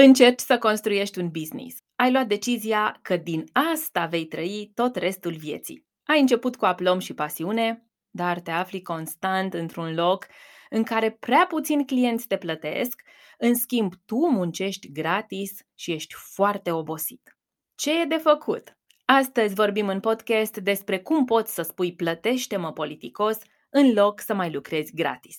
Încerci să construiești un business. Ai luat decizia că din asta vei trăi tot restul vieții. Ai început cu aplom și pasiune, dar te afli constant într-un loc în care prea puțini clienți te plătesc, în schimb tu muncești gratis și ești foarte obosit. Ce e de făcut? Astăzi vorbim în podcast despre cum poți să spui plătește-mă politicos în loc să mai lucrezi gratis.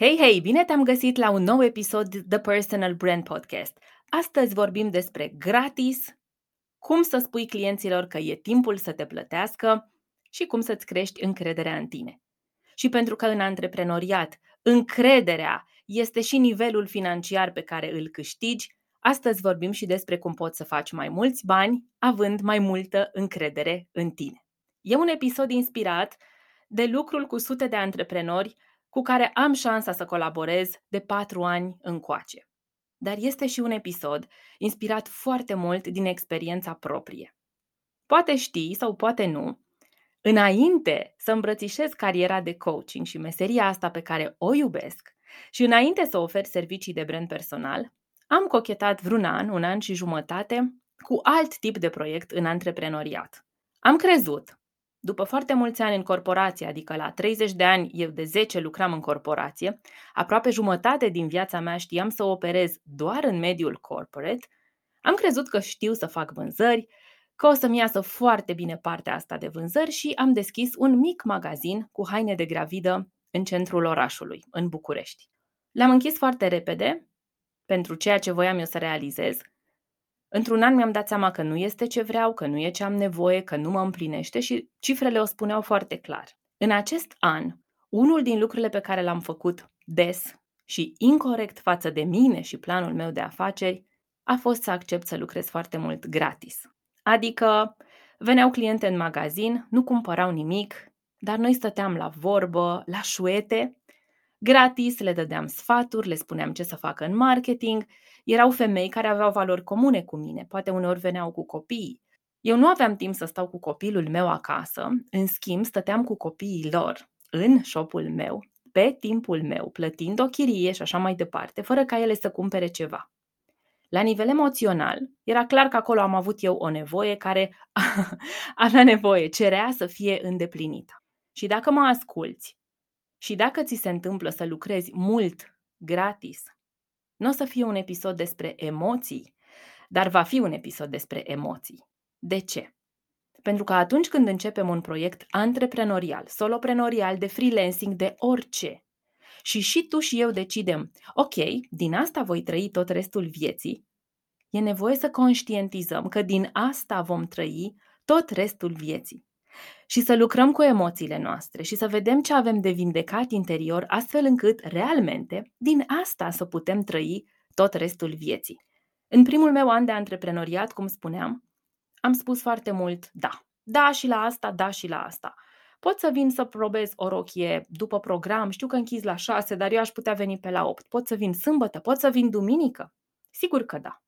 Hei, hei, bine te-am găsit la un nou episod The Personal Brand Podcast. Astăzi vorbim despre gratis, cum să spui clienților că e timpul să te plătească și cum să-ți crești încrederea în tine. Și pentru că în antreprenoriat încrederea este și nivelul financiar pe care îl câștigi, astăzi vorbim și despre cum poți să faci mai mulți bani având mai multă încredere în tine. E un episod inspirat de lucrul cu sute de antreprenori cu care am șansa să colaborez de patru ani încoace. Dar este și un episod inspirat foarte mult din experiența proprie. Poate știi sau poate nu, înainte să îmbrățișez cariera de coaching și meseria asta pe care o iubesc și înainte să ofer servicii de brand personal, am cochetat vreun an, un an și jumătate, cu alt tip de proiect în antreprenoriat. Am crezut după foarte mulți ani în corporație, adică la 30 de ani, eu de 10 lucram în corporație, aproape jumătate din viața mea știam să operez doar în mediul corporate, am crezut că știu să fac vânzări, că o să-mi iasă foarte bine partea asta de vânzări și am deschis un mic magazin cu haine de gravidă în centrul orașului, în București. L-am închis foarte repede, pentru ceea ce voiam eu să realizez, Într-un an mi-am dat seama că nu este ce vreau, că nu e ce am nevoie, că nu mă împlinește și cifrele o spuneau foarte clar. În acest an, unul din lucrurile pe care l-am făcut des și incorrect față de mine și planul meu de afaceri a fost să accept să lucrez foarte mult gratis. Adică veneau cliente în magazin, nu cumpărau nimic, dar noi stăteam la vorbă, la șuete, gratis, le dădeam sfaturi, le spuneam ce să facă în marketing erau femei care aveau valori comune cu mine, poate uneori veneau cu copiii. Eu nu aveam timp să stau cu copilul meu acasă, în schimb stăteam cu copiii lor, în shopul meu, pe timpul meu, plătind o chirie și așa mai departe, fără ca ele să cumpere ceva. La nivel emoțional, era clar că acolo am avut eu o nevoie care avea nevoie, cerea să fie îndeplinită. Și dacă mă asculți și dacă ți se întâmplă să lucrezi mult gratis nu o să fie un episod despre emoții, dar va fi un episod despre emoții. De ce? Pentru că atunci când începem un proiect antreprenorial, soloprenorial, de freelancing, de orice, și și tu și eu decidem, ok, din asta voi trăi tot restul vieții, e nevoie să conștientizăm că din asta vom trăi tot restul vieții și să lucrăm cu emoțiile noastre și să vedem ce avem de vindecat interior, astfel încât, realmente, din asta să putem trăi tot restul vieții. În primul meu an de antreprenoriat, cum spuneam, am spus foarte mult da. Da și la asta, da și la asta. Pot să vin să probez o rochie după program, știu că închizi la 6, dar eu aș putea veni pe la 8. Pot să vin sâmbătă, pot să vin duminică? Sigur că da.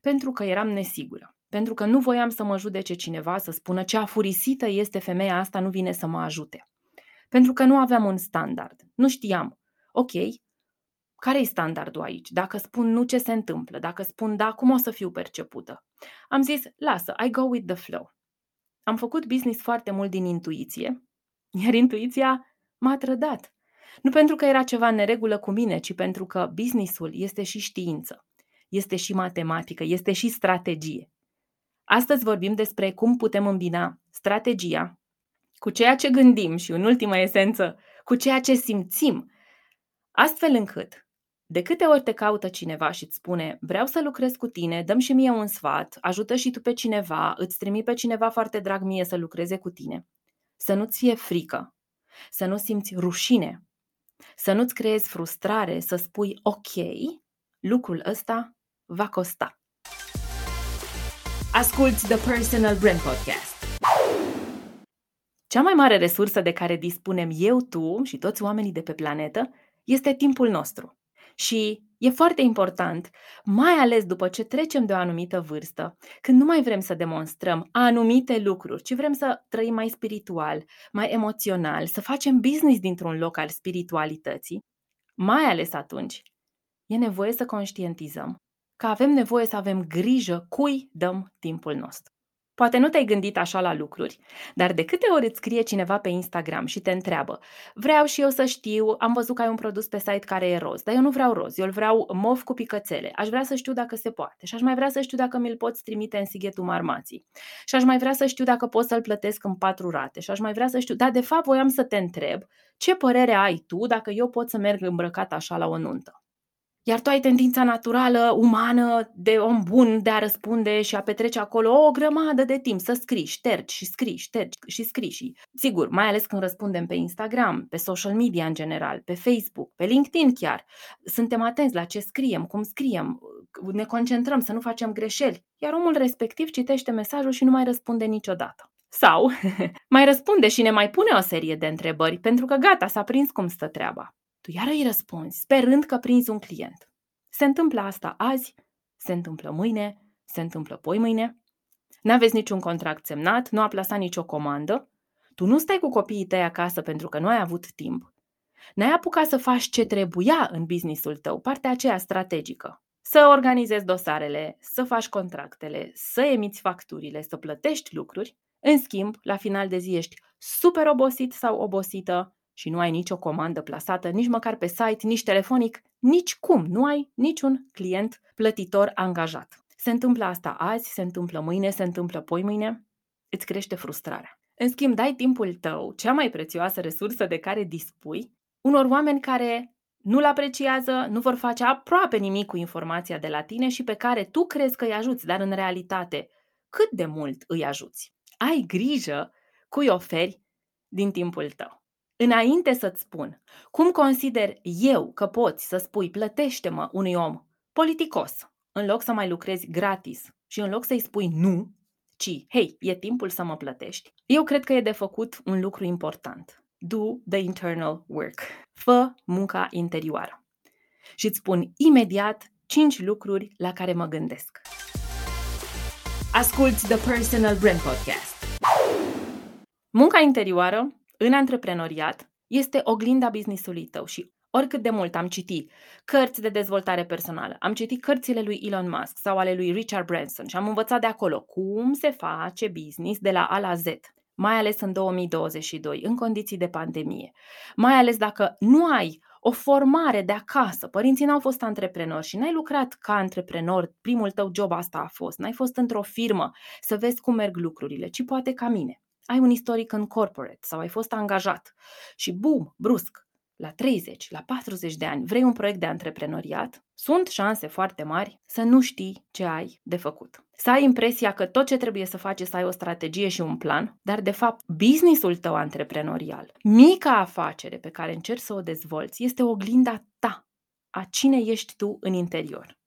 Pentru că eram nesigură pentru că nu voiam să mă judece cineva, să spună ce afurisită este femeia asta, nu vine să mă ajute. Pentru că nu aveam un standard. Nu știam. Ok, care e standardul aici? Dacă spun nu, ce se întâmplă? Dacă spun da, cum o să fiu percepută? Am zis, lasă, I go with the flow. Am făcut business foarte mult din intuiție, iar intuiția m-a trădat. Nu pentru că era ceva în neregulă cu mine, ci pentru că businessul este și știință, este și matematică, este și strategie. Astăzi vorbim despre cum putem îmbina strategia cu ceea ce gândim și, în ultima esență, cu ceea ce simțim, astfel încât, de câte ori te caută cineva și îți spune vreau să lucrez cu tine, dăm și mie un sfat, ajută și tu pe cineva, îți trimi pe cineva foarte drag mie să lucreze cu tine, să nu-ți fie frică, să nu simți rușine, să nu-ți creezi frustrare, să spui ok, lucrul ăsta va costa. Asculți The Personal Brand Podcast. Cea mai mare resursă de care dispunem eu, tu și toți oamenii de pe planetă este timpul nostru. Și e foarte important, mai ales după ce trecem de o anumită vârstă, când nu mai vrem să demonstrăm anumite lucruri, ci vrem să trăim mai spiritual, mai emoțional, să facem business dintr-un loc al spiritualității, mai ales atunci, e nevoie să conștientizăm că avem nevoie să avem grijă cui dăm timpul nostru. Poate nu te-ai gândit așa la lucruri, dar de câte ori îți scrie cineva pe Instagram și te întreabă vreau și eu să știu, am văzut că ai un produs pe site care e roz, dar eu nu vreau roz, eu îl vreau mov cu picățele, aș vrea să știu dacă se poate și aș mai vrea să știu dacă mi-l poți trimite în sighetul marmații și aș mai vrea să știu dacă pot să-l plătesc în patru rate și aș mai vrea să știu, dar de fapt voiam să te întreb ce părere ai tu dacă eu pot să merg îmbrăcat așa la o nuntă. Iar tu ai tendința naturală, umană, de om bun, de a răspunde și a petrece acolo o grămadă de timp, să scrii, ștergi și scrii, ștergi și scrii și, sigur, mai ales când răspundem pe Instagram, pe social media în general, pe Facebook, pe LinkedIn chiar. Suntem atenți la ce scriem, cum scriem, ne concentrăm să nu facem greșeli, iar omul respectiv citește mesajul și nu mai răspunde niciodată. Sau mai răspunde și ne mai pune o serie de întrebări, pentru că gata, s-a prins cum stă treaba. Tu iară îi răspunzi, sperând că prinzi un client. Se întâmplă asta azi, se întâmplă mâine, se întâmplă poi mâine. N-aveți niciun contract semnat, nu a plasat nicio comandă. Tu nu stai cu copiii tăi acasă pentru că nu ai avut timp. N-ai apucat să faci ce trebuia în businessul tău, partea aceea strategică. Să organizezi dosarele, să faci contractele, să emiți facturile, să plătești lucruri. În schimb, la final de zi ești super obosit sau obosită, și nu ai nicio comandă plasată, nici măcar pe site, nici telefonic, nici cum, nu ai niciun client plătitor angajat. Se întâmplă asta azi, se întâmplă mâine, se întâmplă poi mâine, îți crește frustrarea. În schimb, dai timpul tău, cea mai prețioasă resursă de care dispui, unor oameni care nu-l apreciază, nu vor face aproape nimic cu informația de la tine și pe care tu crezi că îi ajuți, dar în realitate, cât de mult îi ajuți? Ai grijă cui oferi din timpul tău. Înainte să-ți spun cum consider eu că poți să spui plătește-mă unui om politicos, în loc să mai lucrezi gratis și în loc să-i spui nu, ci, hei, e timpul să mă plătești, eu cred că e de făcut un lucru important. Do the internal work. Fă munca interioară. Și îți spun imediat 5 lucruri la care mă gândesc. Asculți The Personal Brand Podcast. Munca interioară în antreprenoriat este oglinda businessului tău și oricât de mult am citit cărți de dezvoltare personală, am citit cărțile lui Elon Musk sau ale lui Richard Branson și am învățat de acolo cum se face business de la A la Z, mai ales în 2022, în condiții de pandemie. Mai ales dacă nu ai o formare de acasă, părinții n-au fost antreprenori și n-ai lucrat ca antreprenor, primul tău job asta a fost, n-ai fost într-o firmă să vezi cum merg lucrurile, ci poate ca mine ai un istoric în corporate sau ai fost angajat și bum, brusc, la 30, la 40 de ani vrei un proiect de antreprenoriat, sunt șanse foarte mari să nu știi ce ai de făcut. Să ai impresia că tot ce trebuie să faci să ai o strategie și un plan, dar de fapt businessul tău antreprenorial, mica afacere pe care încerci să o dezvolți, este oglinda ta, a cine ești tu în interior.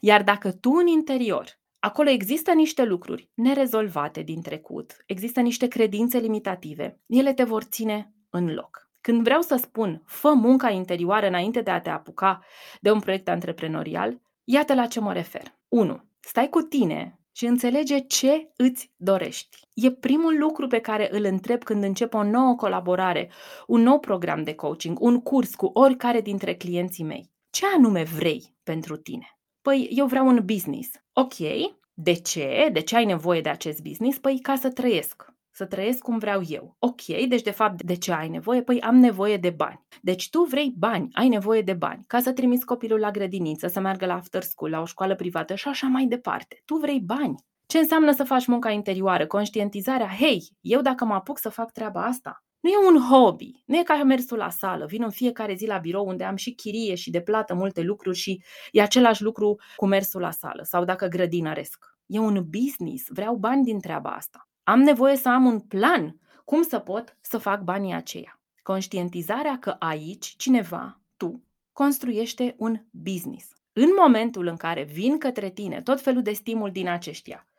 Iar dacă tu în interior Acolo există niște lucruri nerezolvate din trecut, există niște credințe limitative, ele te vor ține în loc. Când vreau să spun, fă munca interioară înainte de a te apuca de un proiect antreprenorial, iată la ce mă refer. 1. Stai cu tine și înțelege ce îți dorești. E primul lucru pe care îl întreb când încep o nouă colaborare, un nou program de coaching, un curs cu oricare dintre clienții mei. Ce anume vrei pentru tine? Păi eu vreau un business. Ok, de ce? De ce ai nevoie de acest business? Păi ca să trăiesc. Să trăiesc cum vreau eu. Ok, deci de fapt de ce ai nevoie? Păi am nevoie de bani. Deci tu vrei bani, ai nevoie de bani. Ca să trimiți copilul la grădiniță, să meargă la after school, la o școală privată și așa mai departe. Tu vrei bani. Ce înseamnă să faci munca interioară? Conștientizarea, hei, eu dacă mă apuc să fac treaba asta, nu e un hobby, nu e ca mersul la sală. Vin în fiecare zi la birou unde am și chirie și de plată multe lucruri și e același lucru cu mersul la sală sau dacă grădinăresc. E un business, vreau bani din treaba asta. Am nevoie să am un plan cum să pot să fac banii aceia. conștientizarea că aici cineva, tu, construiește un business. În momentul în care vin către tine tot felul de stimul din aceștia,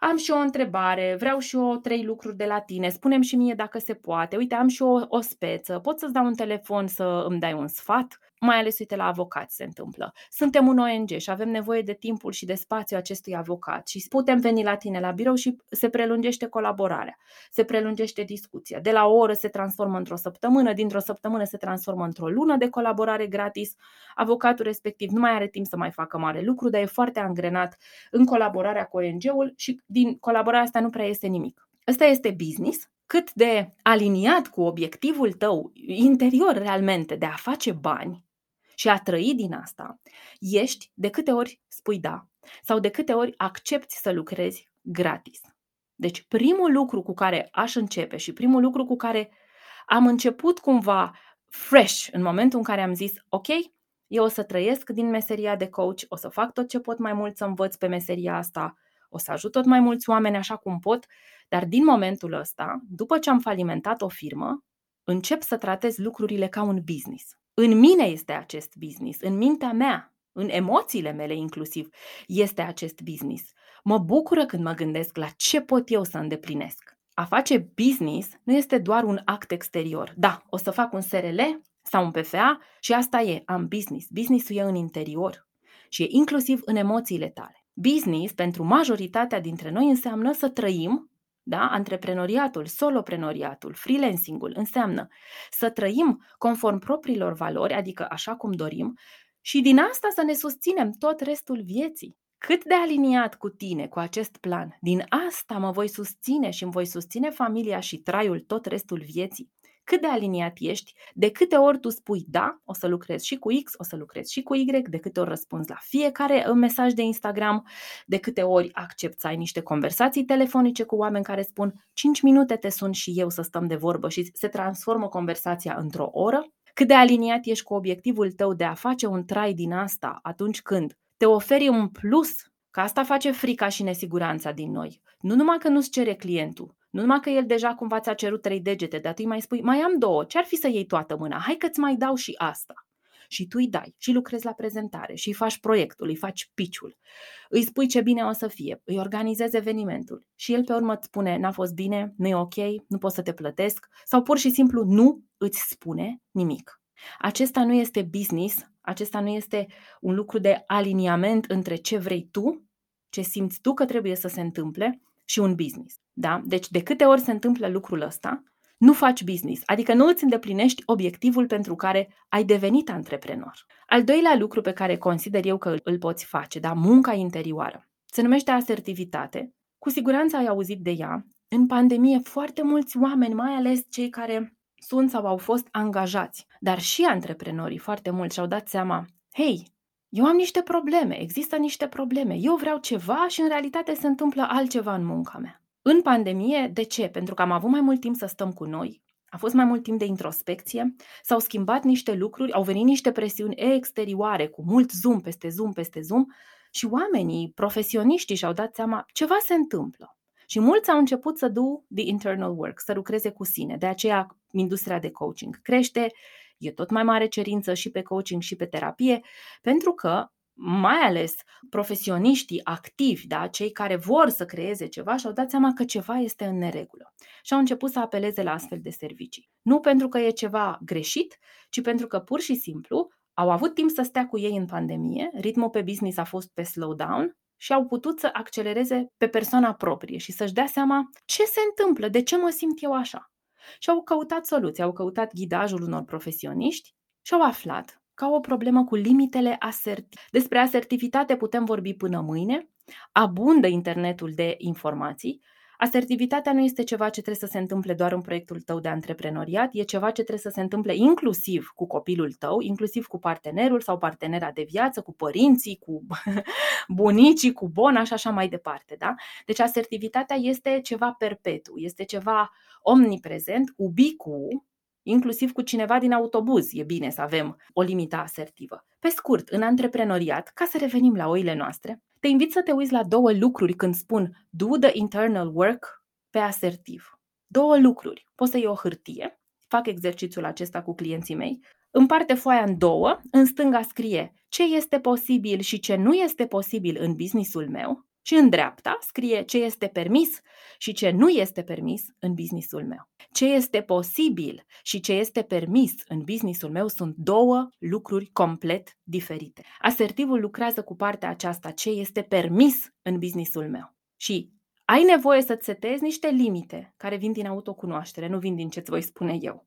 am și o întrebare, vreau și eu trei lucruri de la tine, spunem și mie dacă se poate, uite, am și o, o speță, pot să-ți dau un telefon să îmi dai un sfat? Mai ales, uite, la avocați se întâmplă. Suntem un ONG și avem nevoie de timpul și de spațiu acestui avocat și putem veni la tine la birou și se prelungește colaborarea, se prelungește discuția. De la o oră se transformă într-o săptămână, dintr-o săptămână se transformă într-o lună de colaborare gratis. Avocatul respectiv nu mai are timp să mai facă mare lucru, dar e foarte angrenat în colaborarea cu ONG-ul și din colaborarea asta nu prea este nimic. Ăsta este business cât de aliniat cu obiectivul tău interior realmente de a face bani și a trăi din asta, ești de câte ori spui da sau de câte ori accepti să lucrezi gratis. Deci primul lucru cu care aș începe și primul lucru cu care am început cumva fresh în momentul în care am zis ok, eu o să trăiesc din meseria de coach, o să fac tot ce pot mai mult să învăț pe meseria asta, o să ajut tot mai mulți oameni așa cum pot, dar din momentul ăsta, după ce am falimentat o firmă, încep să tratez lucrurile ca un business. În mine este acest business, în mintea mea, în emoțiile mele inclusiv, este acest business. Mă bucură când mă gândesc la ce pot eu să îndeplinesc. A face business nu este doar un act exterior. Da, o să fac un SRL sau un PFA și asta e, am business. Businessul e în interior și e inclusiv în emoțiile tale. Business, pentru majoritatea dintre noi, înseamnă să trăim da? Antreprenoriatul, soloprenoriatul, freelancingul înseamnă să trăim conform propriilor valori, adică așa cum dorim, și din asta să ne susținem tot restul vieții. Cât de aliniat cu tine, cu acest plan, din asta mă voi susține și îmi voi susține familia și traiul tot restul vieții cât de aliniat ești, de câte ori tu spui da, o să lucrezi și cu X, o să lucrezi și cu Y, de câte ori răspunzi la fiecare uh, mesaj de Instagram, de câte ori accepti să ai niște conversații telefonice cu oameni care spun 5 minute te sun și eu să stăm de vorbă și se transformă conversația într-o oră, cât de aliniat ești cu obiectivul tău de a face un trai din asta atunci când te oferi un plus, că asta face frica și nesiguranța din noi. Nu numai că nu-ți cere clientul, nu numai că el deja cumva ți-a cerut trei degete, dar tu îi mai spui, mai am două, ce-ar fi să iei toată mâna? Hai că-ți mai dau și asta. Și tu îi dai și lucrezi la prezentare și îi faci proiectul, îi faci piciul, îi spui ce bine o să fie, îi organizezi evenimentul și el pe urmă îți spune n-a fost bine, nu e ok, nu pot să te plătesc sau pur și simplu nu îți spune nimic. Acesta nu este business, acesta nu este un lucru de aliniament între ce vrei tu, ce simți tu că trebuie să se întâmple și un business. Da? Deci de câte ori se întâmplă lucrul ăsta, nu faci business, adică nu îți îndeplinești obiectivul pentru care ai devenit antreprenor. Al doilea lucru pe care consider eu că îl poți face, da, munca interioară, se numește asertivitate. Cu siguranță ai auzit de ea. În pandemie, foarte mulți oameni, mai ales cei care sunt sau au fost angajați, dar și antreprenorii foarte mulți și-au dat seama, hei, eu am niște probleme, există niște probleme, eu vreau ceva și în realitate se întâmplă altceva în munca mea. În pandemie, de ce? Pentru că am avut mai mult timp să stăm cu noi, a fost mai mult timp de introspecție, s-au schimbat niște lucruri, au venit niște presiuni exterioare cu mult zoom peste zoom peste zoom și oamenii, profesioniștii și-au dat seama ceva se întâmplă. Și mulți au început să do the internal work, să lucreze cu sine. De aceea industria de coaching crește, e tot mai mare cerință și pe coaching și pe terapie, pentru că mai ales profesioniștii activi, da, cei care vor să creeze ceva, și-au dat seama că ceva este în neregulă și au început să apeleze la astfel de servicii. Nu pentru că e ceva greșit, ci pentru că pur și simplu au avut timp să stea cu ei în pandemie, ritmul pe business a fost pe slowdown și au putut să accelereze pe persoana proprie și să-și dea seama ce se întâmplă, de ce mă simt eu așa. Și au căutat soluții, au căutat ghidajul unor profesioniști și au aflat ca o problemă cu limitele asertive. Despre asertivitate putem vorbi până mâine. Abundă internetul de informații. Asertivitatea nu este ceva ce trebuie să se întâmple doar în proiectul tău de antreprenoriat, e ceva ce trebuie să se întâmple inclusiv cu copilul tău, inclusiv cu partenerul sau partenera de viață, cu părinții, cu bunicii, cu bona și așa mai departe. Da? Deci asertivitatea este ceva perpetu, este ceva omniprezent, ubicu, inclusiv cu cineva din autobuz e bine să avem o limită asertivă. Pe scurt, în antreprenoriat, ca să revenim la oile noastre, te invit să te uiți la două lucruri când spun do the internal work pe asertiv. Două lucruri. Poți să iei o hârtie fac exercițiul acesta cu clienții mei, împarte foaia în două, în stânga scrie ce este posibil și ce nu este posibil în businessul meu și în dreapta scrie ce este permis și ce nu este permis în businessul meu. Ce este posibil și ce este permis în businessul meu sunt două lucruri complet diferite. Asertivul lucrează cu partea aceasta, ce este permis în businessul meu. Și ai nevoie să-ți setezi niște limite care vin din autocunoaștere, nu vin din ce-ți voi spune eu.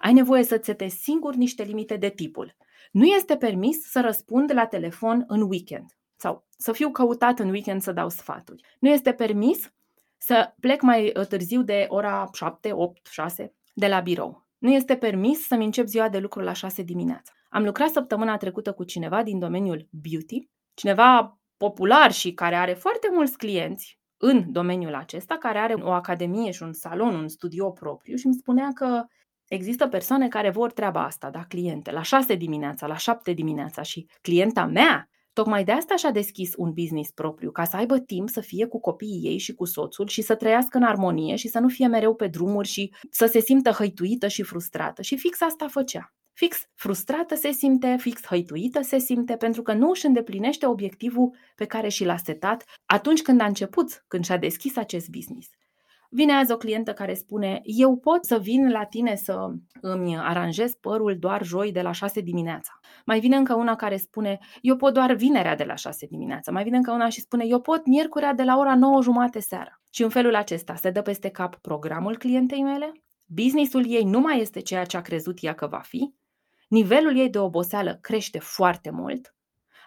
Ai nevoie să-ți setezi singur niște limite de tipul. Nu este permis să răspund la telefon în weekend sau să fiu căutat în weekend să dau sfaturi. Nu este permis să plec mai uh, târziu de ora 7, 8, 6 de la birou. Nu este permis să-mi încep ziua de lucru la 6 dimineața. Am lucrat săptămâna trecută cu cineva din domeniul beauty, cineva popular și care are foarte mulți clienți în domeniul acesta, care are o academie și un salon, un studio propriu și îmi spunea că există persoane care vor treaba asta, da, cliente, la 6 dimineața, la 7 dimineața și clienta mea Tocmai de asta și-a deschis un business propriu, ca să aibă timp să fie cu copiii ei și cu soțul și să trăiască în armonie și să nu fie mereu pe drumuri și să se simtă hăituită și frustrată. Și fix asta făcea. Fix frustrată se simte, fix hăituită se simte, pentru că nu își îndeplinește obiectivul pe care și l-a setat atunci când a început, când și-a deschis acest business. Vine azi o clientă care spune, eu pot să vin la tine să îmi aranjez părul doar joi de la 6 dimineața. Mai vine încă una care spune, eu pot doar vinerea de la 6 dimineața. Mai vine încă una și spune, eu pot miercurea de la ora 9 jumate seara. Și în felul acesta se dă peste cap programul clientei mele, businessul ei nu mai este ceea ce a crezut ea că va fi, nivelul ei de oboseală crește foarte mult,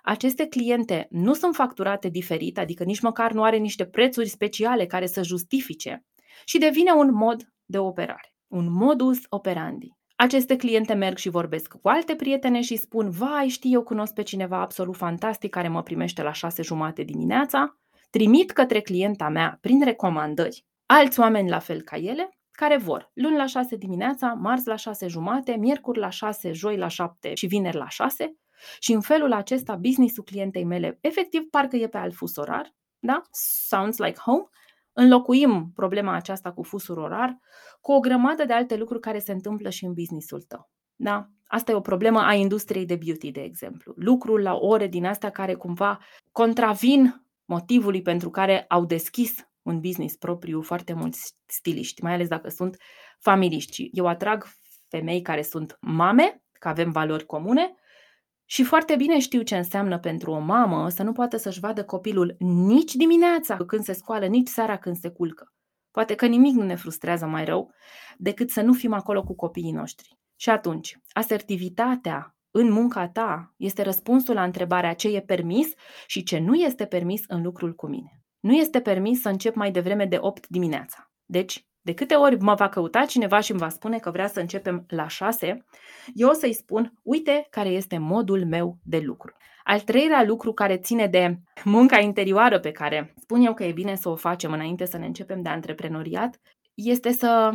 aceste cliente nu sunt facturate diferit, adică nici măcar nu are niște prețuri speciale care să justifice și devine un mod de operare, un modus operandi. Aceste cliente merg și vorbesc cu alte prietene și spun, vai, știi, eu cunosc pe cineva absolut fantastic care mă primește la șase jumate dimineața, trimit către clienta mea prin recomandări alți oameni la fel ca ele, care vor luni la 6 dimineața, marți la 6 jumate, miercuri la 6, joi la 7 și vineri la 6 și în felul acesta businessul clientei mele efectiv parcă e pe alt fus orar, da? Sounds like home, înlocuim problema aceasta cu fusul orar cu o grămadă de alte lucruri care se întâmplă și în businessul tău. Da? Asta e o problemă a industriei de beauty, de exemplu. Lucruri la ore din astea care cumva contravin motivului pentru care au deschis un business propriu foarte mulți stiliști, mai ales dacă sunt familiști. Eu atrag femei care sunt mame, că avem valori comune, și foarte bine știu ce înseamnă pentru o mamă să nu poată să-și vadă copilul nici dimineața când se scoală, nici seara când se culcă. Poate că nimic nu ne frustrează mai rău decât să nu fim acolo cu copiii noștri. Și atunci, asertivitatea în munca ta este răspunsul la întrebarea ce e permis și ce nu este permis în lucrul cu mine. Nu este permis să încep mai devreme de 8 dimineața. Deci, de câte ori mă va căuta cineva și îmi va spune că vrea să începem la 6, eu o să-i spun, uite care este modul meu de lucru. Al treilea lucru care ține de munca interioară pe care spun eu că e bine să o facem înainte să ne începem de antreprenoriat, este să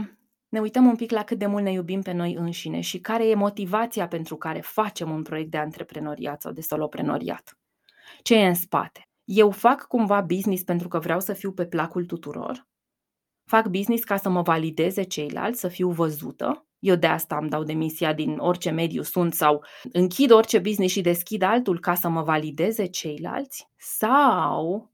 ne uităm un pic la cât de mult ne iubim pe noi înșine și care e motivația pentru care facem un proiect de antreprenoriat sau de soloprenoriat. Ce e în spate? Eu fac cumva business pentru că vreau să fiu pe placul tuturor fac business ca să mă valideze ceilalți, să fiu văzută. Eu de asta îmi dau demisia din orice mediu sunt sau închid orice business și deschid altul ca să mă valideze ceilalți sau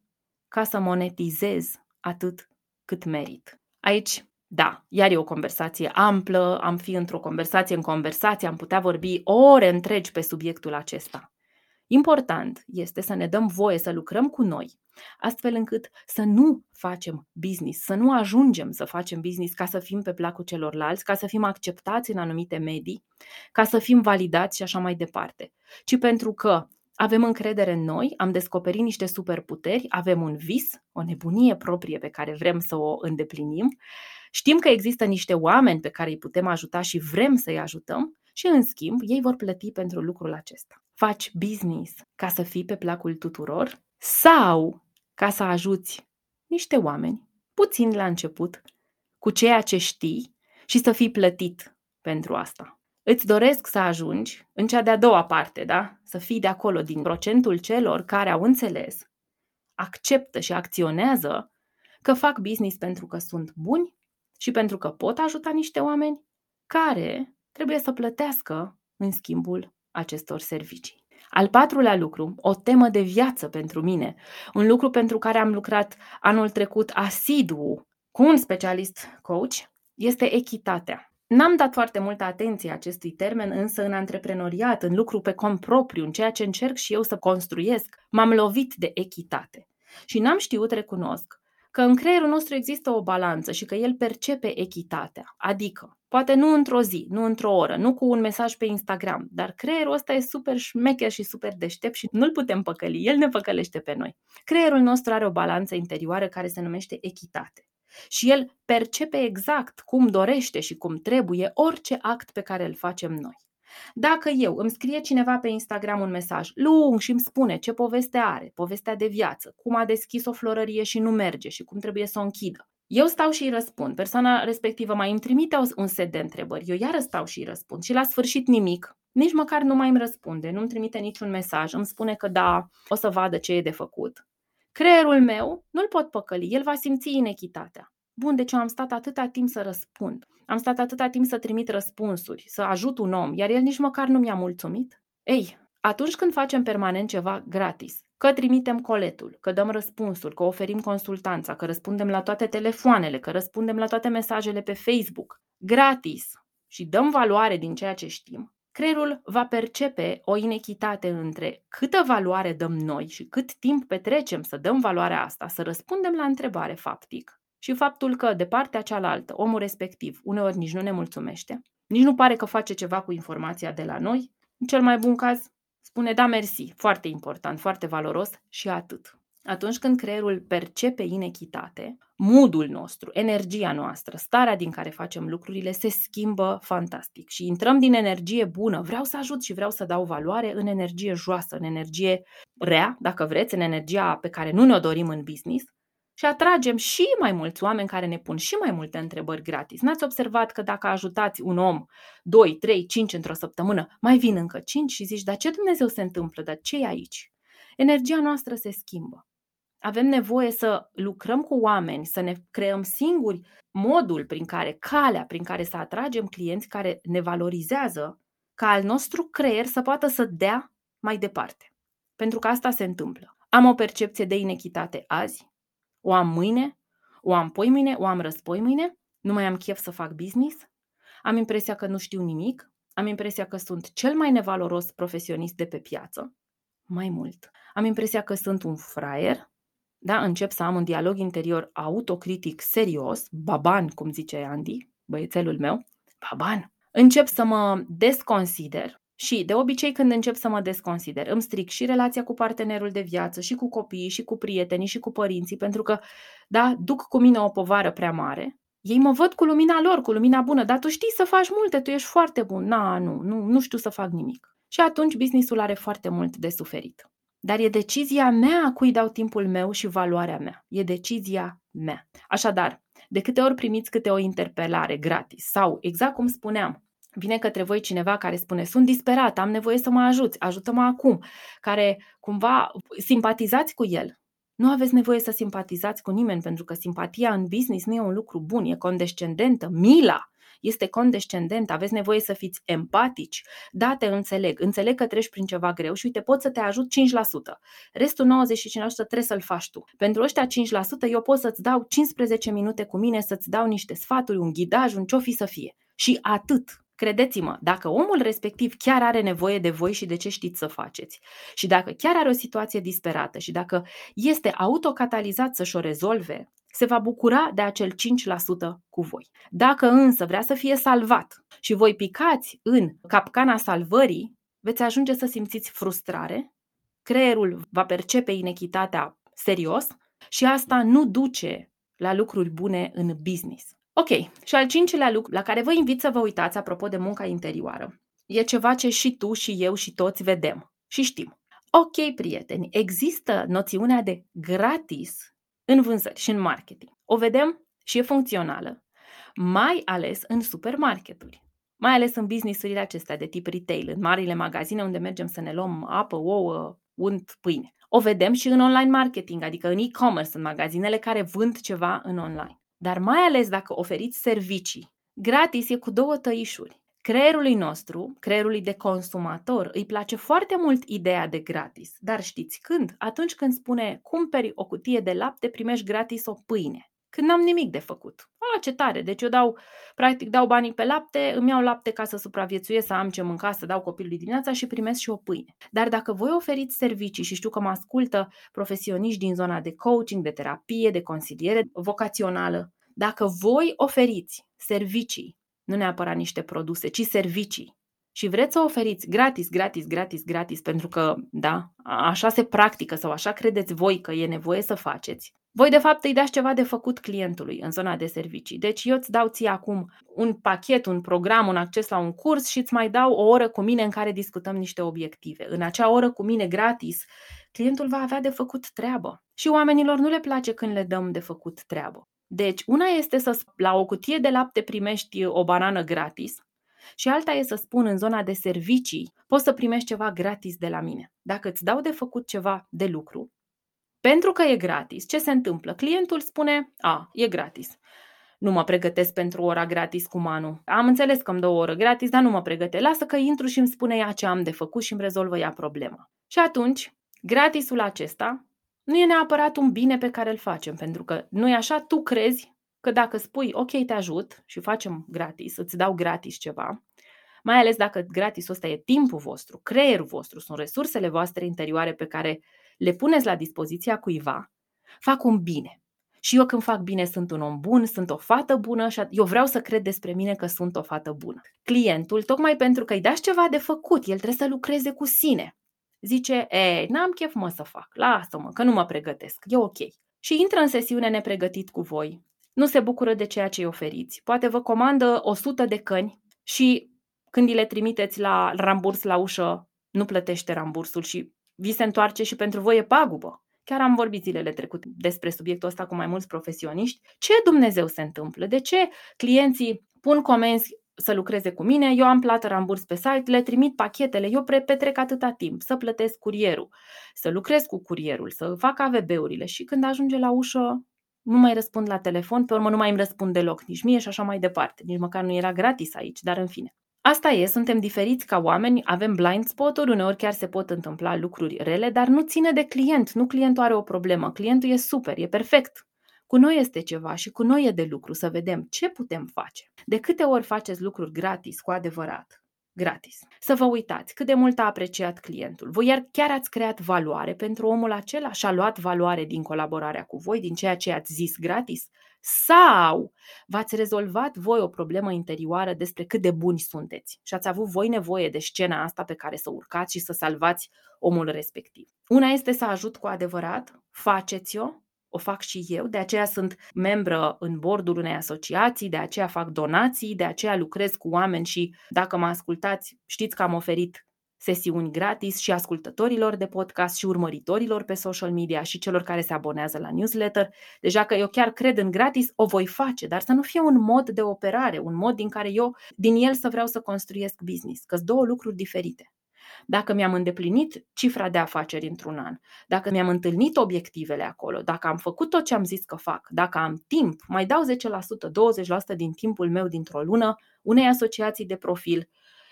ca să monetizez atât cât merit. Aici, da, iar e o conversație amplă, am fi într-o conversație în conversație, am putea vorbi ore întregi pe subiectul acesta. Important este să ne dăm voie să lucrăm cu noi, astfel încât să nu facem business, să nu ajungem să facem business ca să fim pe placul celorlalți, ca să fim acceptați în anumite medii, ca să fim validați și așa mai departe, ci pentru că avem încredere în noi, am descoperit niște superputeri, avem un vis, o nebunie proprie pe care vrem să o îndeplinim, știm că există niște oameni pe care îi putem ajuta și vrem să-i ajutăm și, în schimb, ei vor plăti pentru lucrul acesta. Faci business ca să fii pe placul tuturor sau ca să ajuți niște oameni, puțin la început, cu ceea ce știi și să fii plătit pentru asta. Îți doresc să ajungi în cea de-a doua parte, da? Să fii de acolo, din procentul celor care au înțeles, acceptă și acționează că fac business pentru că sunt buni și pentru că pot ajuta niște oameni care trebuie să plătească în schimbul acestor servicii. Al patrulea lucru, o temă de viață pentru mine, un lucru pentru care am lucrat anul trecut asidu cu un specialist coach, este echitatea. N-am dat foarte multă atenție acestui termen, însă în antreprenoriat, în lucru pe cont propriu, în ceea ce încerc și eu să construiesc, m-am lovit de echitate. Și n-am știut, recunosc, că în creierul nostru există o balanță și că el percepe echitatea. Adică, poate nu într-o zi, nu într-o oră, nu cu un mesaj pe Instagram, dar creierul ăsta e super șmecher și super deștept și nu-l putem păcăli, el ne păcălește pe noi. Creierul nostru are o balanță interioară care se numește echitate. Și el percepe exact cum dorește și cum trebuie orice act pe care îl facem noi. Dacă eu îmi scrie cineva pe Instagram un mesaj lung și îmi spune ce poveste are, povestea de viață, cum a deschis o florărie și nu merge și cum trebuie să o închidă, eu stau și îi răspund. Persoana respectivă mai îmi trimite un set de întrebări. Eu iară stau și îi răspund. Și la sfârșit nimic. Nici măcar nu mai îmi răspunde, nu îmi trimite niciun mesaj. Îmi spune că da, o să vadă ce e de făcut. Creierul meu nu-l pot păcăli, el va simți inechitatea. Bun, deci eu am stat atâta timp să răspund. Am stat atâta timp să trimit răspunsuri, să ajut un om, iar el nici măcar nu mi-a mulțumit. Ei, atunci când facem permanent ceva gratis, că trimitem coletul, că dăm răspunsuri, că oferim consultanța, că răspundem la toate telefoanele, că răspundem la toate mesajele pe Facebook, gratis! Și dăm valoare din ceea ce știm, creierul va percepe o inechitate între câtă valoare dăm noi și cât timp petrecem să dăm valoarea asta, să răspundem la întrebare faptic, și faptul că de partea cealaltă, omul respectiv, uneori nici nu ne mulțumește, nici nu pare că face ceva cu informația de la noi, în cel mai bun caz, spune da mersi, foarte important, foarte valoros și atât. Atunci când creierul percepe inechitate, moodul nostru, energia noastră, starea din care facem lucrurile se schimbă fantastic și intrăm din energie bună, vreau să ajut și vreau să dau valoare, în energie joasă, în energie rea, dacă vreți, în energia pe care nu ne-o dorim în business și atragem și mai mulți oameni care ne pun și mai multe întrebări gratis. N-ați observat că dacă ajutați un om 2, 3, 5 într-o săptămână, mai vin încă 5 și zici, dar ce Dumnezeu se întâmplă, dar ce e aici? Energia noastră se schimbă. Avem nevoie să lucrăm cu oameni, să ne creăm singuri modul prin care, calea prin care să atragem clienți care ne valorizează, ca al nostru creier să poată să dea mai departe. Pentru că asta se întâmplă. Am o percepție de inechitate azi, o am mâine, o am mâine, o am mâine, nu mai am chef să fac business, am impresia că nu știu nimic, am impresia că sunt cel mai nevaloros profesionist de pe piață, mai mult. Am impresia că sunt un fraier, da? încep să am un dialog interior autocritic serios, baban, cum zice Andy, băiețelul meu, baban. Încep să mă desconsider, și, de obicei, când încep să mă desconsider, îmi stric și relația cu partenerul de viață, și cu copiii, și cu prietenii, și cu părinții, pentru că, da, duc cu mine o povară prea mare. Ei mă văd cu lumina lor, cu lumina bună, dar tu știi să faci multe, tu ești foarte bun. Na, nu, nu, nu știu să fac nimic. Și atunci businessul are foarte mult de suferit. Dar e decizia mea a cui dau timpul meu și valoarea mea. E decizia mea. Așadar, de câte ori primiți câte o interpelare gratis sau, exact cum spuneam, vine către voi cineva care spune sunt disperat, am nevoie să mă ajuți, ajută-mă acum, care cumva simpatizați cu el. Nu aveți nevoie să simpatizați cu nimeni pentru că simpatia în business nu e un lucru bun, e condescendentă. Mila este condescendentă, aveți nevoie să fiți empatici. Da, te înțeleg, înțeleg că treci prin ceva greu și uite, pot să te ajut 5%. Restul 95% trebuie să-l faci tu. Pentru ăștia 5% eu pot să-ți dau 15 minute cu mine, să-ți dau niște sfaturi, un ghidaj, un ce fi să fie. Și atât. Credeți-mă, dacă omul respectiv chiar are nevoie de voi și de ce știți să faceți, și dacă chiar are o situație disperată și dacă este autocatalizat să-și o rezolve, se va bucura de acel 5% cu voi. Dacă însă vrea să fie salvat și voi picați în capcana salvării, veți ajunge să simțiți frustrare, creierul va percepe inechitatea serios și asta nu duce la lucruri bune în business. Ok, și al cincilea lucru la care vă invit să vă uitați apropo de munca interioară. E ceva ce și tu și eu și toți vedem și știm. Ok, prieteni, există noțiunea de gratis în vânzări și în marketing. O vedem și e funcțională, mai ales în supermarketuri, mai ales în businessurile acestea de tip retail, în marile magazine unde mergem să ne luăm apă, ouă, unt, pâine. O vedem și în online marketing, adică în e-commerce, în magazinele care vând ceva în online. Dar mai ales dacă oferiți servicii Gratis e cu două tăișuri. Creierului nostru, creierului de consumator, îi place foarte mult ideea de gratis. Dar știți când? Atunci când spune cumperi o cutie de lapte, primești gratis o pâine. Când n-am nimic de făcut. A, ce tare! Deci eu dau, practic, dau banii pe lapte, îmi iau lapte ca să supraviețuiesc, să am ce mânca, să dau copilului dimineața și primesc și o pâine. Dar dacă voi oferiți servicii și știu că mă ascultă profesioniști din zona de coaching, de terapie, de consiliere vocațională, dacă voi oferiți servicii nu neapărat niște produse, ci servicii. Și vreți să oferiți gratis, gratis, gratis, gratis, pentru că, da, așa se practică sau așa credeți voi că e nevoie să faceți. Voi, de fapt, îi dați ceva de făcut clientului în zona de servicii. Deci eu îți dau ție acum un pachet, un program, un acces la un curs și îți mai dau o oră cu mine în care discutăm niște obiective. În acea oră cu mine gratis, clientul va avea de făcut treabă. Și oamenilor nu le place când le dăm de făcut treabă. Deci, una este să la o cutie de lapte primești o banană gratis și alta e să spun în zona de servicii, poți să primești ceva gratis de la mine. Dacă îți dau de făcut ceva de lucru, pentru că e gratis, ce se întâmplă? Clientul spune, a, e gratis. Nu mă pregătesc pentru ora gratis cu Manu. Am înțeles că îmi dă o oră gratis, dar nu mă pregătesc. Lasă că intru și îmi spune ea ce am de făcut și îmi rezolvă ea problema. Și atunci, gratisul acesta nu e neapărat un bine pe care îl facem, pentru că nu e așa, tu crezi că dacă spui, ok, te ajut și facem gratis, îți dau gratis ceva, mai ales dacă gratisul ăsta e timpul vostru, creierul vostru, sunt resursele voastre interioare pe care le puneți la dispoziția cuiva, fac un bine. Și eu când fac bine sunt un om bun, sunt o fată bună și eu vreau să cred despre mine că sunt o fată bună. Clientul, tocmai pentru că îi dați ceva de făcut, el trebuie să lucreze cu sine zice, e, n-am chef mă să fac, lasă-mă, că nu mă pregătesc, e ok. Și intră în sesiune nepregătit cu voi, nu se bucură de ceea ce îi oferiți, poate vă comandă 100 de căni și când îi le trimiteți la ramburs la ușă, nu plătește rambursul și vi se întoarce și pentru voi e pagubă. Chiar am vorbit zilele trecute despre subiectul ăsta cu mai mulți profesioniști. Ce Dumnezeu se întâmplă? De ce clienții pun comenzi să lucreze cu mine, eu am plată ramburs pe site, le trimit pachetele, eu petrec atâta timp să plătesc curierul, să lucrez cu curierul, să fac AVB-urile și când ajunge la ușă nu mai răspund la telefon, pe urmă nu mai îmi răspund deloc, nici mie și așa mai departe. Nici măcar nu era gratis aici, dar în fine. Asta e, suntem diferiți ca oameni, avem blind spot-uri, uneori chiar se pot întâmpla lucruri rele, dar nu ține de client, nu clientul are o problemă, clientul e super, e perfect. Cu noi este ceva și cu noi e de lucru să vedem ce putem face. De câte ori faceți lucruri gratis, cu adevărat, gratis. Să vă uitați cât de mult a apreciat clientul. Voi iar chiar ați creat valoare pentru omul acela și a luat valoare din colaborarea cu voi, din ceea ce ați zis gratis? Sau v-ați rezolvat voi o problemă interioară despre cât de buni sunteți și ați avut voi nevoie de scena asta pe care să urcați și să salvați omul respectiv. Una este să ajut cu adevărat, faceți-o, o fac și eu, de aceea sunt membră în bordul unei asociații, de aceea fac donații, de aceea lucrez cu oameni și dacă mă ascultați, știți că am oferit sesiuni gratis și ascultătorilor de podcast și urmăritorilor pe social media și celor care se abonează la newsletter. Deja că eu chiar cred în gratis, o voi face, dar să nu fie un mod de operare, un mod din care eu, din el să vreau să construiesc business, că sunt două lucruri diferite dacă mi-am îndeplinit cifra de afaceri într-un an, dacă mi-am întâlnit obiectivele acolo, dacă am făcut tot ce am zis că fac, dacă am timp, mai dau 10%, 20% din timpul meu dintr-o lună unei asociații de profil,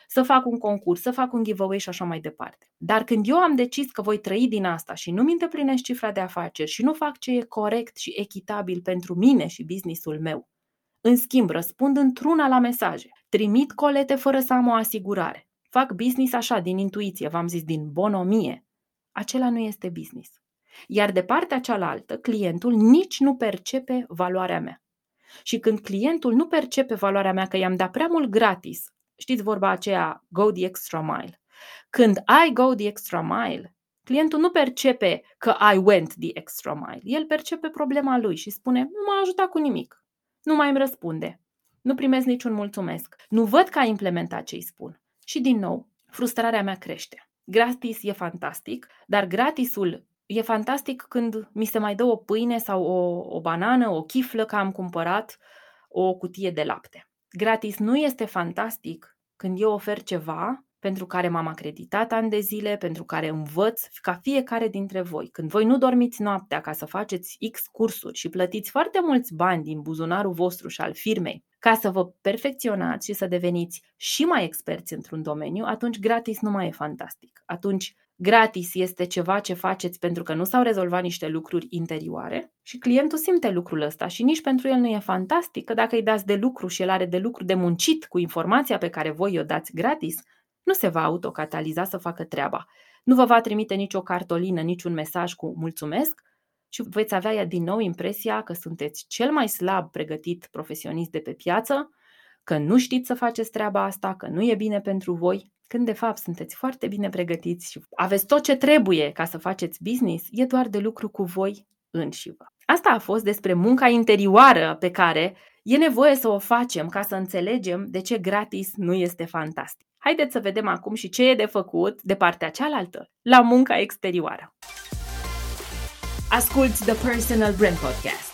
să fac un concurs, să fac un giveaway și așa mai departe. Dar când eu am decis că voi trăi din asta și nu-mi îndeplinesc cifra de afaceri și nu fac ce e corect și echitabil pentru mine și businessul meu, în schimb, răspund într-una la mesaje, trimit colete fără să am o asigurare, fac business așa, din intuiție, v-am zis, din bonomie, acela nu este business. Iar de partea cealaltă, clientul nici nu percepe valoarea mea. Și când clientul nu percepe valoarea mea că i-am dat prea mult gratis, știți vorba aceea, go the extra mile. Când I go the extra mile, clientul nu percepe că I went the extra mile. El percepe problema lui și spune, nu m-a ajutat cu nimic. Nu mai îmi răspunde. Nu primesc niciun mulțumesc. Nu văd că a implementat ce îi spun. Și din nou, frustrarea mea crește. Gratis e fantastic, dar gratisul e fantastic când mi se mai dă o pâine sau o, o banană, o chiflă că am cumpărat o cutie de lapte. Gratis nu este fantastic când eu ofer ceva pentru care m-am acreditat ani de zile, pentru care învăț ca fiecare dintre voi. Când voi nu dormiți noaptea ca să faceți X cursuri și plătiți foarte mulți bani din buzunarul vostru și al firmei ca să vă perfecționați și să deveniți și mai experți într-un domeniu, atunci gratis nu mai e fantastic. Atunci gratis este ceva ce faceți pentru că nu s-au rezolvat niște lucruri interioare și clientul simte lucrul ăsta și nici pentru el nu e fantastic că dacă îi dați de lucru și el are de lucru de muncit cu informația pe care voi o dați gratis, nu se va autocataliza să facă treaba. Nu vă va trimite nicio cartolină, niciun mesaj cu mulțumesc și veți avea din nou impresia că sunteți cel mai slab pregătit profesionist de pe piață, că nu știți să faceți treaba asta, că nu e bine pentru voi, când de fapt sunteți foarte bine pregătiți și aveți tot ce trebuie ca să faceți business, e doar de lucru cu voi înșivă. Asta a fost despre munca interioară pe care e nevoie să o facem ca să înțelegem de ce gratis nu este fantastic. Haideți să vedem acum și ce e de făcut de partea cealaltă, la munca exterioară. Asculți The Personal Brand Podcast.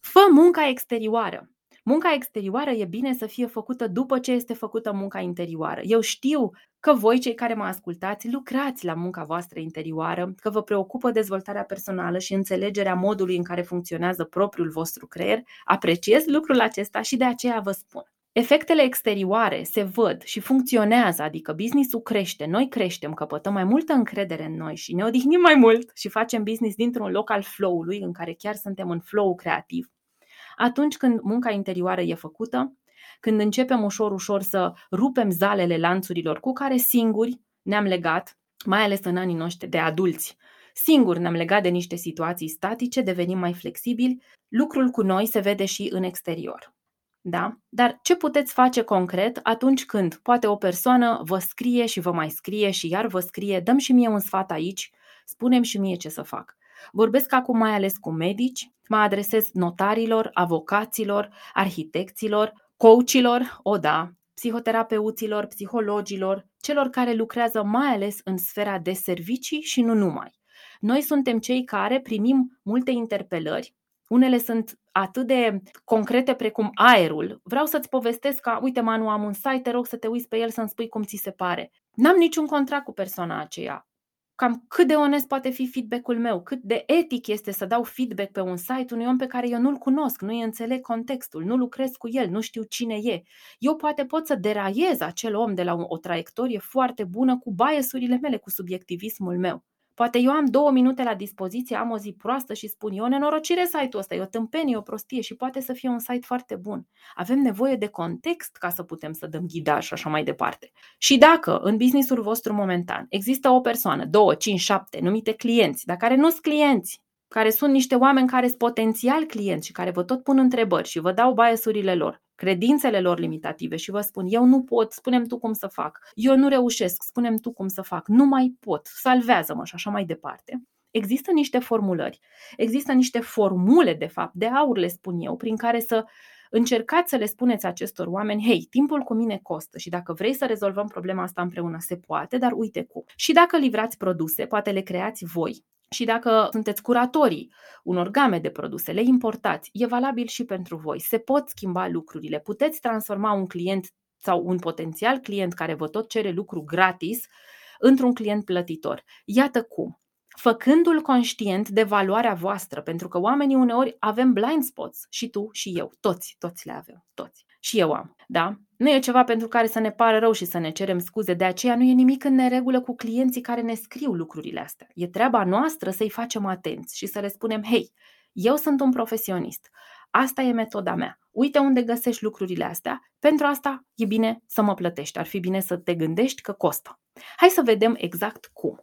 Fă munca exterioară. Munca exterioară e bine să fie făcută după ce este făcută munca interioară. Eu știu că voi, cei care mă ascultați, lucrați la munca voastră interioară, că vă preocupă dezvoltarea personală și înțelegerea modului în care funcționează propriul vostru creier. Apreciez lucrul acesta și de aceea vă spun. Efectele exterioare se văd și funcționează, adică businessul crește, noi creștem, căpătăm mai multă încredere în noi și ne odihnim mai mult și facem business dintr-un loc al flow-ului, în care chiar suntem în flow creativ. Atunci când munca interioară e făcută, când începem ușor, ușor să rupem zalele lanțurilor cu care singuri ne-am legat, mai ales în anii noștri de adulți, Singuri ne-am legat de niște situații statice, devenim mai flexibili, lucrul cu noi se vede și în exterior. Da? Dar ce puteți face concret atunci când poate o persoană vă scrie și vă mai scrie și iar vă scrie, dăm și mie un sfat aici, spunem și mie ce să fac. Vorbesc acum mai ales cu medici, mă adresez notarilor, avocaților, arhitecților, coachilor, o da, psihoterapeuților, psihologilor, celor care lucrează mai ales în sfera de servicii și nu numai. Noi suntem cei care primim multe interpelări unele sunt atât de concrete precum aerul. Vreau să-ți povestesc că, uite, Manu, am un site, te rog să te uiți pe el să-mi spui cum ți se pare. N-am niciun contract cu persoana aceea. Cam cât de onest poate fi feedback-ul meu, cât de etic este să dau feedback pe un site unui om pe care eu nu-l cunosc, nu-i înțeleg contextul, nu lucrez cu el, nu știu cine e. Eu poate pot să deraiez acel om de la o, o traiectorie foarte bună cu biasurile mele, cu subiectivismul meu. Poate eu am două minute la dispoziție, am o zi proastă și spun eu, nenorocire site-ul ăsta, e o tâmpenie, o prostie și poate să fie un site foarte bun. Avem nevoie de context ca să putem să dăm ghidaj și așa mai departe. Și dacă în businessul vostru momentan există o persoană, două, cinci, șapte, numite clienți, dar care nu sunt clienți, care sunt niște oameni care sunt potențial clienți și care vă tot pun întrebări și vă dau biasurile lor, credințele lor limitative și vă spun, eu nu pot, spunem tu cum să fac, eu nu reușesc, spunem tu cum să fac, nu mai pot, salvează-mă și așa mai departe. Există niște formulări, există niște formule, de fapt, de aur, le spun eu, prin care să încercați să le spuneți acestor oameni, hei, timpul cu mine costă și dacă vrei să rezolvăm problema asta împreună, se poate, dar uite cum. Și dacă livrați produse, poate le creați voi, și dacă sunteți curatorii unor game de produse, le importați, e valabil și pentru voi. Se pot schimba lucrurile. Puteți transforma un client sau un potențial client care vă tot cere lucru gratis într-un client plătitor. Iată cum. Făcându-l conștient de valoarea voastră, pentru că oamenii uneori avem blind spots, și tu și eu, toți, toți le avem, toți. Și eu am, da? Nu e ceva pentru care să ne pară rău și să ne cerem scuze, de aceea nu e nimic în neregulă cu clienții care ne scriu lucrurile astea. E treaba noastră să-i facem atenți și să le spunem, hei, eu sunt un profesionist, asta e metoda mea, uite unde găsești lucrurile astea, pentru asta e bine să mă plătești, ar fi bine să te gândești că costă. Hai să vedem exact cum.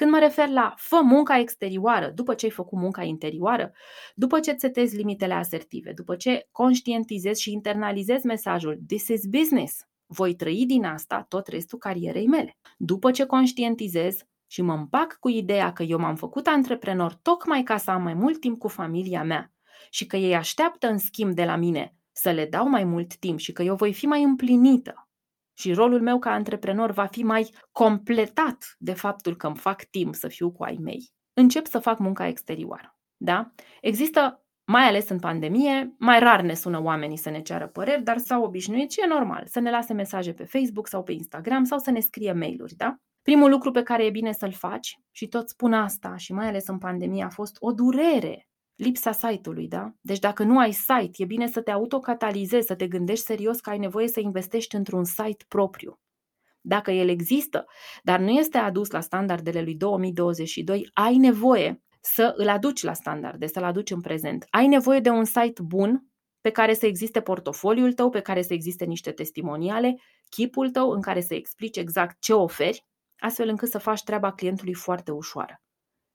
Când mă refer la fă munca exterioară, după ce ai făcut munca interioară, după ce îți setezi limitele asertive, după ce conștientizezi și internalizezi mesajul This is business, voi trăi din asta tot restul carierei mele. După ce conștientizez și mă împac cu ideea că eu m-am făcut antreprenor tocmai ca să am mai mult timp cu familia mea și că ei așteaptă în schimb de la mine să le dau mai mult timp și că eu voi fi mai împlinită și rolul meu ca antreprenor va fi mai completat de faptul că îmi fac timp să fiu cu ai mei. Încep să fac munca exterioară. Da? Există mai ales în pandemie, mai rar ne sună oamenii să ne ceară păreri, dar s-au obișnuit și e normal să ne lase mesaje pe Facebook sau pe Instagram sau să ne scrie mail-uri, da? Primul lucru pe care e bine să-l faci, și tot spun asta, și mai ales în pandemie, a fost o durere lipsa site-ului, da? Deci dacă nu ai site, e bine să te autocatalizezi, să te gândești serios că ai nevoie să investești într-un site propriu. Dacă el există, dar nu este adus la standardele lui 2022, ai nevoie să îl aduci la standarde, să-l aduci în prezent. Ai nevoie de un site bun pe care să existe portofoliul tău, pe care să existe niște testimoniale, chipul tău în care să explici exact ce oferi, astfel încât să faci treaba clientului foarte ușoară.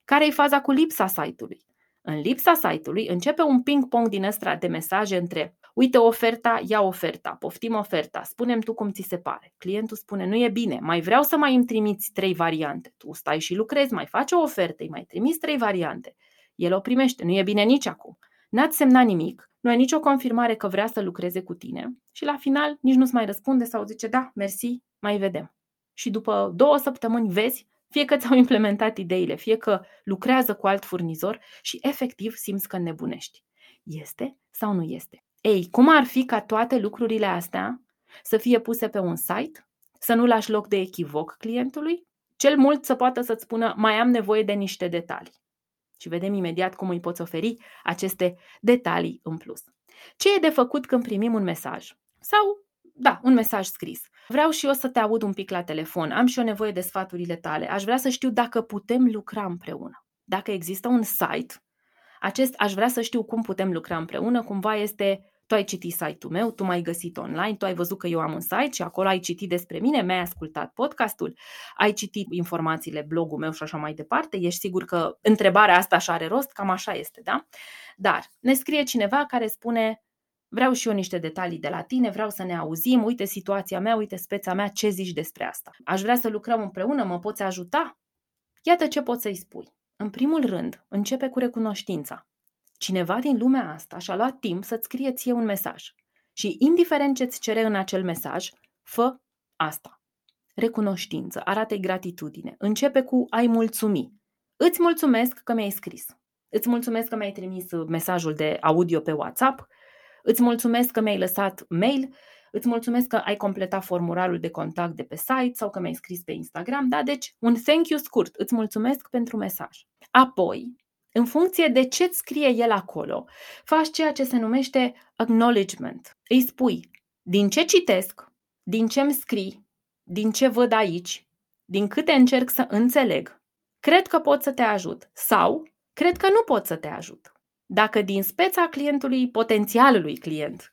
Care e faza cu lipsa site-ului? În lipsa site-ului începe un ping-pong din ăsta de mesaje între uite oferta, ia oferta, poftim oferta, spunem tu cum ți se pare. Clientul spune, nu e bine, mai vreau să mai îmi trimiți trei variante. Tu stai și lucrezi, mai faci o ofertă, îi mai trimiți trei variante. El o primește, nu e bine nici acum. N-ați semnat nimic, nu ai nicio confirmare că vrea să lucreze cu tine și la final nici nu-ți mai răspunde sau zice da, mersi, mai vedem. Și după două săptămâni vezi fie că ți-au implementat ideile, fie că lucrează cu alt furnizor și efectiv simți că nebunești. Este sau nu este? Ei, cum ar fi ca toate lucrurile astea să fie puse pe un site, să nu lași loc de echivoc clientului, cel mult să poată să-ți spună mai am nevoie de niște detalii. Și vedem imediat cum îi poți oferi aceste detalii în plus. Ce e de făcut când primim un mesaj? Sau da, un mesaj scris. Vreau și eu să te aud un pic la telefon, am și eu nevoie de sfaturile tale, aș vrea să știu dacă putem lucra împreună. Dacă există un site, acest aș vrea să știu cum putem lucra împreună, cumva este tu ai citit site-ul meu, tu m-ai găsit online, tu ai văzut că eu am un site și acolo ai citit despre mine, mi-ai ascultat podcastul, ai citit informațiile, blogul meu și așa mai departe, ești sigur că întrebarea asta așa are rost, cam așa este, da? Dar ne scrie cineva care spune Vreau și eu niște detalii de la tine, vreau să ne auzim, uite situația mea, uite speța mea, ce zici despre asta? Aș vrea să lucrăm împreună, mă poți ajuta? Iată ce pot să-i spui. În primul rând, începe cu recunoștința. Cineva din lumea asta și-a luat timp să-ți scrie ție un mesaj. Și indiferent ce-ți cere în acel mesaj, fă asta. Recunoștință, arată-i gratitudine. Începe cu ai mulțumi. Îți mulțumesc că mi-ai scris. Îți mulțumesc că mi-ai trimis mesajul de audio pe WhatsApp Îți mulțumesc că mi-ai lăsat mail, îți mulțumesc că ai completat formularul de contact de pe site sau că mi-ai scris pe Instagram, da? Deci un thank you scurt, îți mulțumesc pentru mesaj. Apoi, în funcție de ce îți scrie el acolo, faci ceea ce se numește acknowledgement. Îi spui, din ce citesc, din ce îmi scrii, din ce văd aici, din câte încerc să înțeleg, cred că pot să te ajut sau cred că nu pot să te ajut. Dacă din speța clientului, potențialului client,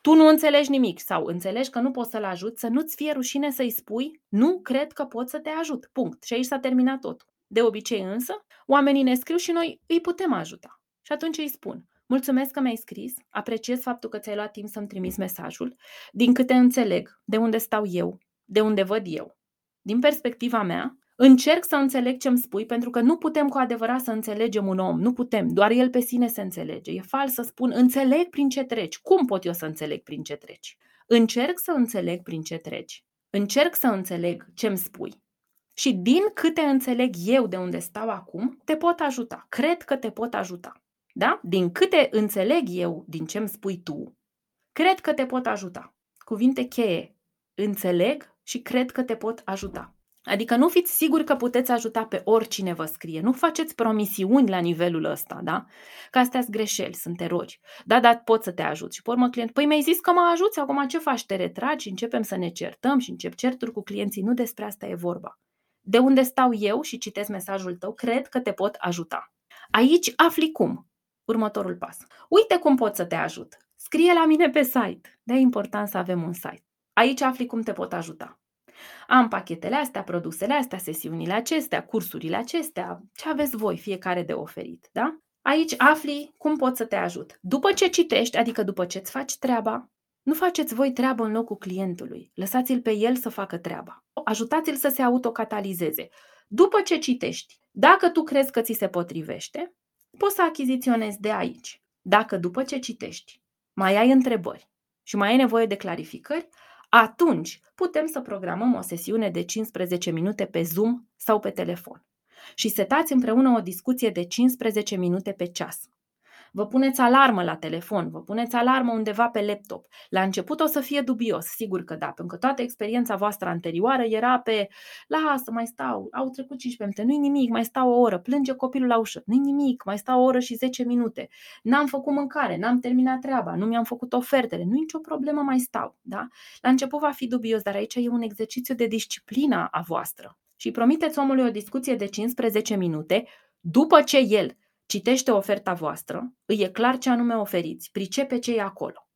tu nu înțelegi nimic sau înțelegi că nu poți să-l ajut, să nu-ți fie rușine să-i spui, nu cred că pot să te ajut. Punct. Și aici s-a terminat tot. De obicei însă, oamenii ne scriu și noi îi putem ajuta. Și atunci îi spun, mulțumesc că mi-ai scris, apreciez faptul că ți-ai luat timp să-mi trimiți mesajul, din câte înțeleg, de unde stau eu, de unde văd eu. Din perspectiva mea, Încerc să înțeleg ce îmi spui, pentru că nu putem cu adevărat să înțelegem un om. Nu putem. Doar el pe sine se înțelege. E fals să spun înțeleg prin ce treci. Cum pot eu să înțeleg prin ce treci? Încerc să înțeleg prin ce treci. Încerc să înțeleg ce îmi spui. Și din câte înțeleg eu de unde stau acum, te pot ajuta. Cred că te pot ajuta. Da? Din câte înțeleg eu din ce îmi spui tu, cred că te pot ajuta. Cuvinte cheie. Înțeleg și cred că te pot ajuta. Adică nu fiți siguri că puteți ajuta pe oricine vă scrie. Nu faceți promisiuni la nivelul ăsta, da? Că astea sunt greșeli, sunt erori. Da, da, pot să te ajut. Și pe urmă client, păi mi-ai zis că mă ajuți, acum ce faci? Te retragi, începem să ne certăm și încep certuri cu clienții. Nu despre asta e vorba. De unde stau eu și citesc mesajul tău, cred că te pot ajuta. Aici afli cum. Următorul pas. Uite cum pot să te ajut. Scrie la mine pe site. De important să avem un site. Aici afli cum te pot ajuta. Am pachetele astea, produsele astea, sesiunile acestea, cursurile acestea, ce aveți voi fiecare de oferit, da? Aici afli cum pot să te ajut. După ce citești, adică după ce îți faci treaba, nu faceți voi treabă în locul clientului. Lăsați-l pe el să facă treaba. Ajutați-l să se autocatalizeze. După ce citești, dacă tu crezi că ți se potrivește, poți să achiziționezi de aici. Dacă după ce citești mai ai întrebări și mai ai nevoie de clarificări, atunci putem să programăm o sesiune de 15 minute pe Zoom sau pe telefon și setați împreună o discuție de 15 minute pe ceas. Vă puneți alarmă la telefon, vă puneți alarmă undeva pe laptop. La început o să fie dubios, sigur că da, pentru că toată experiența voastră anterioară era pe lasă, mai stau, au trecut 15 minute, nu-i nimic, mai stau o oră, plânge copilul la ușă, nu-i nimic, mai stau o oră și 10 minute, n-am făcut mâncare, n-am terminat treaba, nu mi-am făcut ofertele, nu-i nicio problemă, mai stau. Da? La început va fi dubios, dar aici e un exercițiu de disciplină a voastră. Și promiteți omului o discuție de 15 minute după ce el citește oferta voastră, îi e clar ce anume oferiți, pricepe ce e acolo.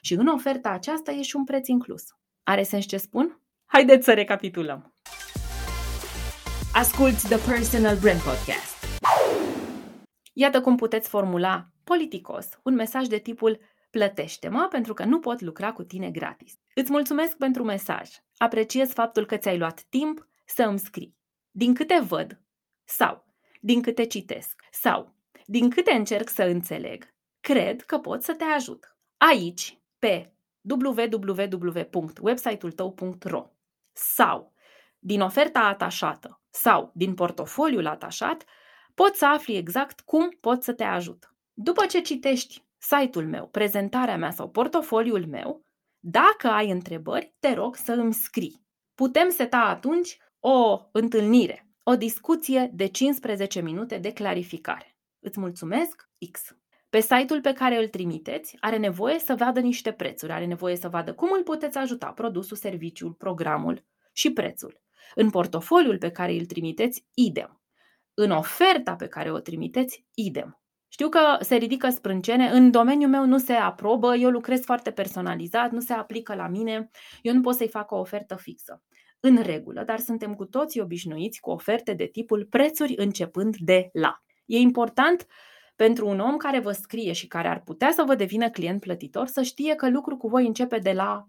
Și în oferta aceasta e și un preț inclus. Are sens ce spun? Haideți să recapitulăm. Asculți The Personal Brand Podcast. Iată cum puteți formula politicos un mesaj de tipul Plătește-mă pentru că nu pot lucra cu tine gratis. Îți mulțumesc pentru mesaj. Apreciez faptul că ți-ai luat timp să îmi scrii. Din câte văd sau din câte citesc sau din câte încerc să înțeleg, cred că pot să te ajut. Aici, pe www.website-ul tău.ro sau din oferta atașată sau din portofoliul atașat, poți să afli exact cum pot să te ajut. După ce citești site-ul meu, prezentarea mea sau portofoliul meu, dacă ai întrebări, te rog să îmi scrii. Putem seta atunci o întâlnire, o discuție de 15 minute de clarificare. Îți mulțumesc, X. Pe site-ul pe care îl trimiteți are nevoie să vadă niște prețuri, are nevoie să vadă cum îl puteți ajuta, produsul, serviciul, programul și prețul. În portofoliul pe care îl trimiteți, idem. În oferta pe care o trimiteți, idem. Știu că se ridică sprâncene, în domeniul meu nu se aprobă, eu lucrez foarte personalizat, nu se aplică la mine, eu nu pot să-i fac o ofertă fixă. În regulă, dar suntem cu toții obișnuiți cu oferte de tipul prețuri începând de la. E important pentru un om care vă scrie și care ar putea să vă devină client plătitor să știe că lucru cu voi începe de la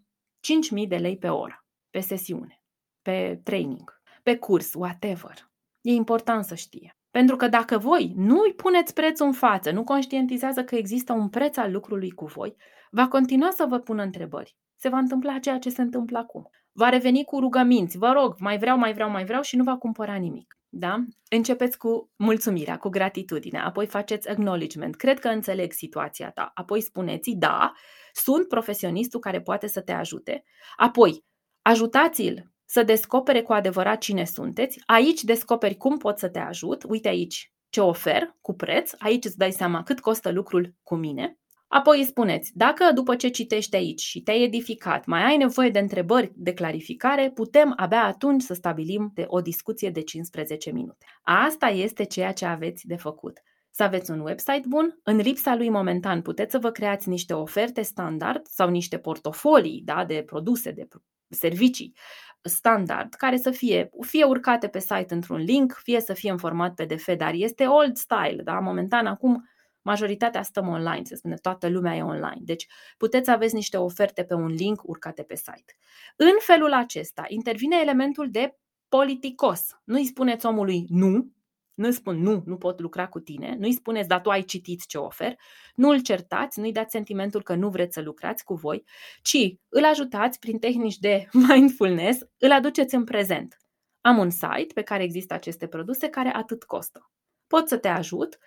5.000 de lei pe oră, pe sesiune, pe training, pe curs, whatever. E important să știe. Pentru că dacă voi nu îi puneți prețul în față, nu conștientizează că există un preț al lucrului cu voi, va continua să vă pună întrebări. Se va întâmpla ceea ce se întâmplă acum. Va reveni cu rugăminți, vă rog, mai vreau, mai vreau, mai vreau și nu va cumpăra nimic. Da? Începeți cu mulțumirea, cu gratitudine, apoi faceți acknowledgement. Cred că înțeleg situația ta. Apoi spuneți, da, sunt profesionistul care poate să te ajute. Apoi, ajutați-l să descopere cu adevărat cine sunteți. Aici descoperi cum pot să te ajut. Uite aici ce ofer cu preț. Aici îți dai seama cât costă lucrul cu mine. Apoi îi spuneți, dacă după ce citești aici și te-ai edificat, mai ai nevoie de întrebări de clarificare, putem abia atunci să stabilim de o discuție de 15 minute. Asta este ceea ce aveți de făcut. Să aveți un website bun, în lipsa lui momentan puteți să vă creați niște oferte standard sau niște portofolii da, de produse, de servicii standard, care să fie fie urcate pe site într-un link, fie să fie în format PDF, dar este old style, da? Momentan acum majoritatea stăm online, se spune toată lumea e online. Deci puteți aveți niște oferte pe un link urcate pe site. În felul acesta intervine elementul de politicos. Nu-i spuneți omului nu, nu spun nu, nu pot lucra cu tine, nu-i spuneți, dar tu ai citit ce ofer, nu îl certați, nu-i dați sentimentul că nu vreți să lucrați cu voi, ci îl ajutați prin tehnici de mindfulness, îl aduceți în prezent. Am un site pe care există aceste produse care atât costă. Pot să te ajut,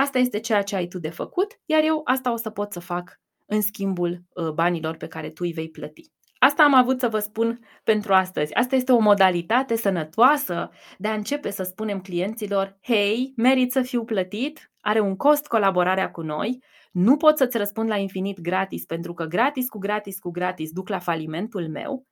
asta este ceea ce ai tu de făcut, iar eu asta o să pot să fac în schimbul uh, banilor pe care tu îi vei plăti. Asta am avut să vă spun pentru astăzi. Asta este o modalitate sănătoasă de a începe să spunem clienților, hei, merit să fiu plătit, are un cost colaborarea cu noi, nu pot să-ți răspund la infinit gratis, pentru că gratis cu gratis cu gratis duc la falimentul meu.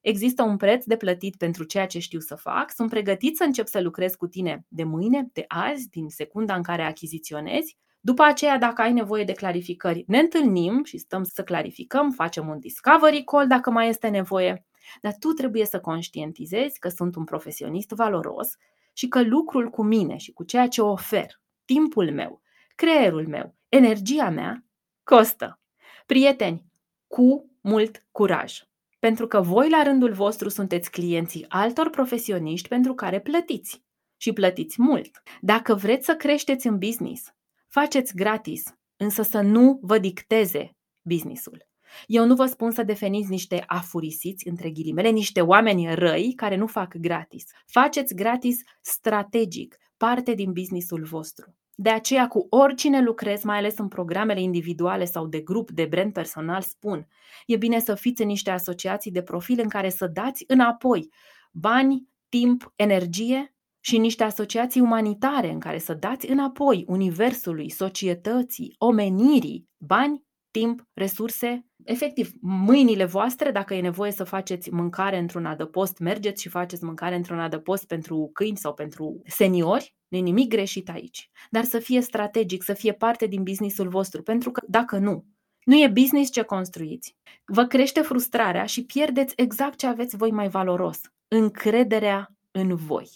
Există un preț de plătit pentru ceea ce știu să fac, sunt pregătit să încep să lucrez cu tine de mâine, de azi, din secunda în care achiziționezi după aceea, dacă ai nevoie de clarificări, ne întâlnim și stăm să clarificăm, facem un discovery call dacă mai este nevoie. Dar tu trebuie să conștientizezi că sunt un profesionist valoros și că lucrul cu mine și cu ceea ce ofer, timpul meu, creierul meu, energia mea, costă. Prieteni, cu mult curaj. Pentru că voi, la rândul vostru, sunteți clienții altor profesioniști pentru care plătiți. Și plătiți mult. Dacă vreți să creșteți în business, Faceți gratis, însă să nu vă dicteze businessul. Eu nu vă spun să definiți niște afurisiți, între ghilimele, niște oameni răi care nu fac gratis. Faceți gratis strategic, parte din businessul vostru. De aceea, cu oricine lucrez, mai ales în programele individuale sau de grup, de brand personal, spun, e bine să fiți în niște asociații de profil în care să dați înapoi bani, timp, energie și niște asociații umanitare în care să dați înapoi universului, societății, omenirii, bani, timp, resurse, efectiv, mâinile voastre, dacă e nevoie să faceți mâncare într-un adăpost, mergeți și faceți mâncare într-un adăpost pentru câini sau pentru seniori, nu nimic greșit aici. Dar să fie strategic, să fie parte din businessul vostru, pentru că dacă nu, nu e business ce construiți. Vă crește frustrarea și pierdeți exact ce aveți voi mai valoros, încrederea în voi.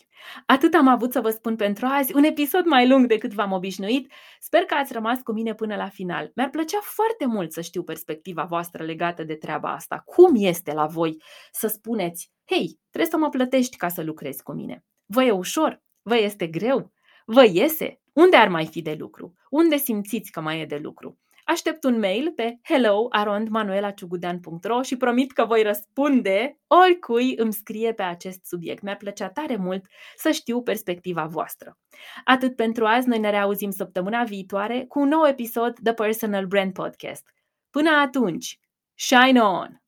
Atât am avut să vă spun pentru azi, un episod mai lung decât v-am obișnuit. Sper că ați rămas cu mine până la final. Mi-ar plăcea foarte mult să știu perspectiva voastră legată de treaba asta. Cum este la voi să spuneți, hei, trebuie să mă plătești ca să lucrezi cu mine? Vă e ușor? Vă este greu? Vă iese? Unde ar mai fi de lucru? Unde simțiți că mai e de lucru? Aștept un mail pe hello.manuelaciugudean.ro și promit că voi răspunde oricui îmi scrie pe acest subiect. Mi-ar plăcea tare mult să știu perspectiva voastră. Atât pentru azi, noi ne reauzim săptămâna viitoare cu un nou episod The Personal Brand Podcast. Până atunci, shine on!